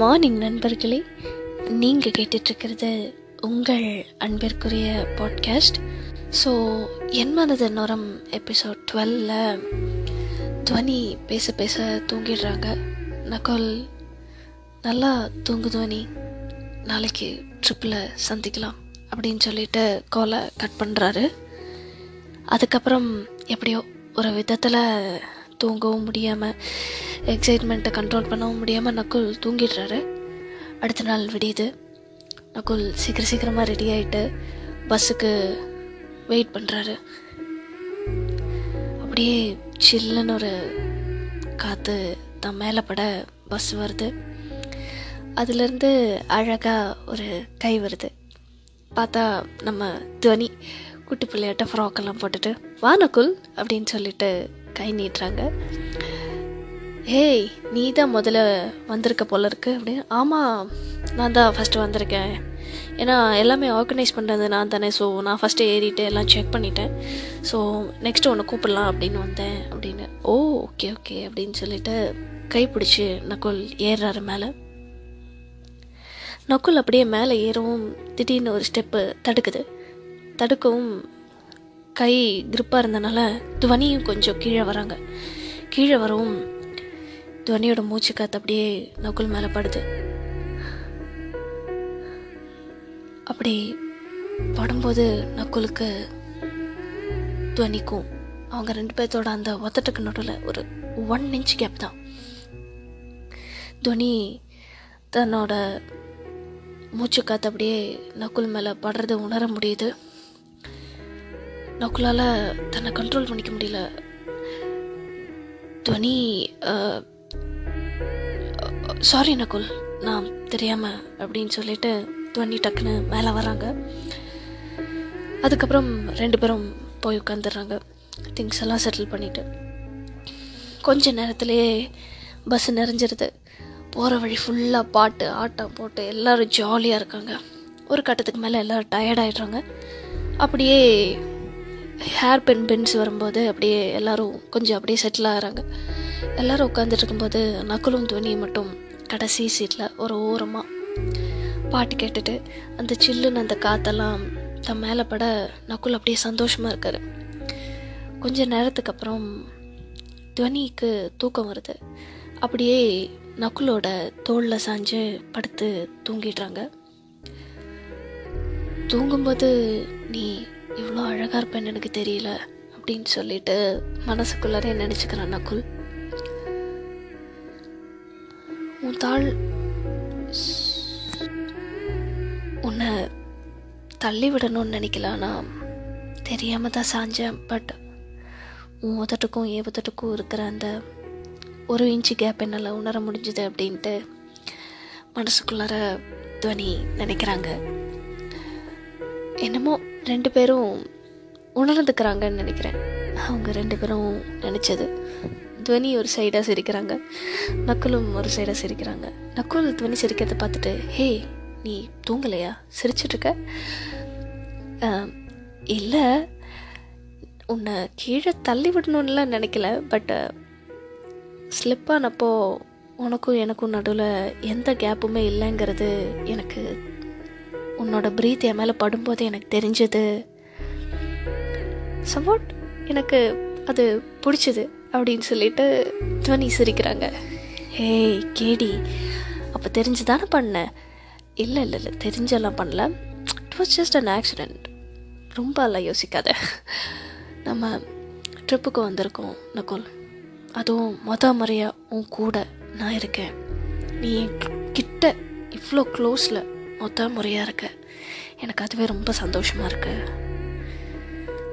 Morning நண்பர்களே. நீங்கள் கேட்டுட்ருக்கிறது உங்கள் அன்பிற்குரிய பாட்காஸ்ட் ஸோ என் மனது நுரம் எபிசோட் டுவெல்ல துவனி பேச பேச தூங்கிடுறாங்க. நகோல் நல்லா தூங்கு துவனி. நாளைக்கு ட்ரிப்பில் சந்திக்கலாம் அப்படின்னு சொல்லிட்டு காலை கட் பண்ணுறாரு அதுக்கப்புறம் எப்படியோ ஒரு விதத்தில் தூங்கவும் முடியாமல் எக்ஸைட்மெண்ட்டை கண்ட்ரோல் பண்ணவும் முடியாமல் நக்குல் தூங்கிடுறாரு. அடுத்த நாள் விடியுது. நக்குல் சீக்கிரம் சீக்கிரமாக ரெடி ஆகிட்டு பஸ்ஸுக்கு வெயிட் பண்ணுறாரு அப்படியே சில்லுன்னு ஒரு காற்று தான் மேலே பட பஸ் வருது. அதுலேருந்து அழகாக ஒரு கை வருது. பார்த்தா நம்ம துவனி குட்டி பிள்ளையாட்ட ஃப்ராக்கெல்லாம் போட்டுட்டு வா நக்குல் அப்படின்னு சொல்லிட்டு கை நீட்டுறாங்க. ஏய் நீ தான் முதல்ல வந்திருக்க போல இருக்கு அப்படின்னு. ஆமாம் நான் தான் ஃபஸ்ட்டு வந்திருக்கேன். ஏன்னா எல்லாமே ஆர்கனைஸ் பண்ணுறது நான் தானே. ஸோ நான் ஃபஸ்ட்டு ஏறிட்டு எல்லாம் செக் பண்ணிட்டேன். ஸோ நெக்ஸ்ட்டு ஒன்று கூப்பிடலாம் அப்படின்னு வந்தேன் அப்படின்னு. ஓ ஓகே ஓகே அப்படின்னு சொல்லிட்டு கை பிடிச்சி நக்குல் ஏறுறாரு மேலே. நக்குல் அப்படியே மேலே ஏறவும் திடீர்னு ஒரு ஸ்டெப்பு தடுக்குது. தடுக்கவும் கை கிரிப்பாக இருந்தனால துவனியும் கொஞ்சம் கீழே வராங்க. கீழே வரவும் துவனியோட மூச்சு காத்து அப்படியே நக்குல் மேலே படுது. அப்படி படும்போது நக்குலுக்கு துவனிக்கும். அவங்க ரெண்டு பேர்த்தோட அந்த ஒத்தட்டுக்கு நடுவில் ஒரு ஒன் இன்ச் கேப் தான். துவனி தன்னோட மூச்சு காத்து அப்படியே நக்குல் மேலே படுறத உணர முடியுது. நக்குலால் தன்னை கண்ட்ரோல் பண்ணிக்க முடியல. துவனி சாரி நகுல் நான் தெரியாமல் அப்படின்னு சொல்லிட்டு துவனி டக்குன்னு மேலே வராங்க அதுக்கப்புறம் ரெண்டு பேரும் போய் உட்காந்துடுறாங்க திங்ஸ் எல்லாம் செட்டில் பண்ணிவிட்டு கொஞ்ச நேரத்துலேயே பஸ் நிறைஞ்சிருது. போகிற வழி ஃபுல்லாக பாட்டு ஆட்டம் போட்டு எல்லோரும் ஜாலியாக இருக்காங்க. ஒரு கட்டத்துக்கு மேலே எல்லோரும் டயர்டாகிடுறாங்க அப்படியே ஹேர் பென் பென்ஸ் வரும்போது அப்படியே எல்லோரும் கொஞ்சம் அப்படியே செட்டில் ஆகிறாங்க. எல்லோரும் உட்காந்துட்டு இருக்கும்போது நக்குலும் துவனியும் மட்டும் கடைசி சீட்டில் ஒரு ஓரமாக பாட்டு கேட்டுட்டு அந்த சில்லுன்னு அந்த காற்றெல்லாம் தன் மேலே பட நக்குல் அப்படியே சந்தோஷமாக இருக்கார். கொஞ்ச நேரத்துக்கு அப்புறம் துவனிக்கு தூக்கம் வருது. அப்படியே நக்குலோட தோளில் சாஞ்சு படுத்து தூங்கிடுறாங்க. தூங்கும்போது நீ இவ்வளோ அழகாக இருப்பேன்னு எனக்கு தெரியல அப்படின்னு சொல்லிட்டு மனசுக்குள்ளாரே நினச்சிக்கிறான் நக்குள் தாள் உன்னை தள்ளி விடணும்னு நினைக்கல தெரியாமல் தான் சாஞ்சேன். பட் உன் உதட்டுக்கும் ஏ உதட்டுக்கும் இருக்கிற அந்த ஒரு இன்ச்சு கேப் என்னால் உணர முடிஞ்சுது அப்படின்ட்டு மனசுக்குள்ளார துவனி நினைக்கிறாங்க. என்னமோ ரெண்டு பேரும் உணர்ந்துக்கிறாங்கன்னு நினைக்கிறேன். அவங்க ரெண்டு பேரும் நினச்சது. துவனி ஒரு சைடாக சிரிக்கிறாங்க. நக்குலும் ஒரு சைடாக சிரிக்கிறாங்க. நக்குல் துவனி சிரிக்கிறத பார்த்துட்டு ஹே நீ தூங்கலையா? சிரிச்சிட்ருக்க? இல்லை. உன்னை கீழே தள்ளி விடணும்லாம் நினைக்கல. பட் ஸ்லிப்பானப்போ உனக்கும் எனக்கும் நடுவில் எந்த கேப்புமே இல்லைங்கிறது எனக்கு உன்னோட ப்ரீத் என் மேலே படும்போது எனக்கு தெரிஞ்சது. சம்வாட் எனக்கு அது பிடிச்சது. அப்படின்னு சொல்லிட்டு துவனி சிரிக்கிறாங்க. ஏய் கேடி அப்போ தெரிஞ்சு தானே பண்ணேன் இல்லை இல்லை இல்லை தெரிஞ்செல்லாம் பண்ணல. It was just an accident ரொம்ப எல்லாம் யோசிக்காத. நம்ம ட்ரிப்புக்கு வந்திருக்கோம் நகுல். அதுவும் மொத முறையாக உன் கூட நான் இருக்கேன். நீ என் கிட்ட இவ்வளோ க்ளோஸில் மொத்த முறையாக இருக்க. எனக்கு அதுவே ரொம்ப சந்தோஷமாக இருக்கு.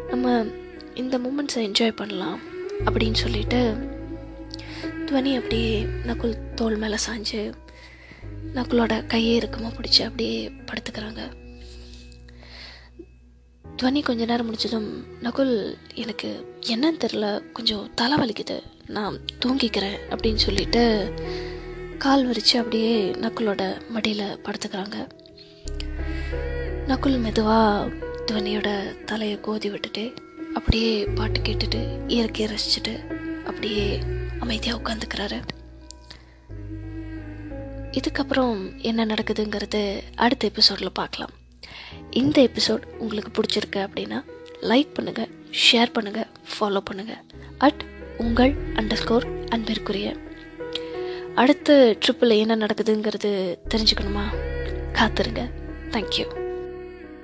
நம்ம இந்த மூமெண்ட்ஸை என்ஜாய் பண்ணலாம். அப்படின்னு சொல்லிட்டு துவனி அப்படியே நக்குள் தோல் மேலே சாஞ்சு நக்குளோட கையே இருக்குமா பிடிச்சி அப்படியே படுத்துக்கிறாங்க. துவனி கொஞ்ச நேரம் முடிச்சதும் நகுல் எனக்கு என்னன்னு தெரில கொஞ்சம் தலை வலிக்குது நான் தூங்கிக்கிறேன் அப்படின்னு சொல்லிட்டு கால் விரித்து அப்படியே நக்குலோட மடியில் படுத்துக்கிறாங்க. நக்குல் மெதுவாக துவனியோட தலையை கோதி விட்டுட்டு அப்படியே பாட்டு கேட்டுட்டு இயற்கையை ரசிச்சுட்டு அப்படியே அமைதியாக உட்காந்துக்கிறாரு இதுக்கப்புறம் என்ன நடக்குதுங்கிறது அடுத்த எபிசோடில் பார்க்கலாம். இந்த எபிசோட் உங்களுக்கு பிடிச்சிருக்கு அப்படின்னா லைக் பண்ணுங்கள் ஷேர் பண்ணுங்கள் ஃபாலோ பண்ணுங்கள் அட் உங்கள் அண்டர் ஸ்கோர் அன்பிற்குரிய. அடுத்த ட்ரிப்பில் என்ன நடக்குதுங்கிறது தெரிஞ்சுக்கணுமா? காத்துருங்க. தேங்க்யூ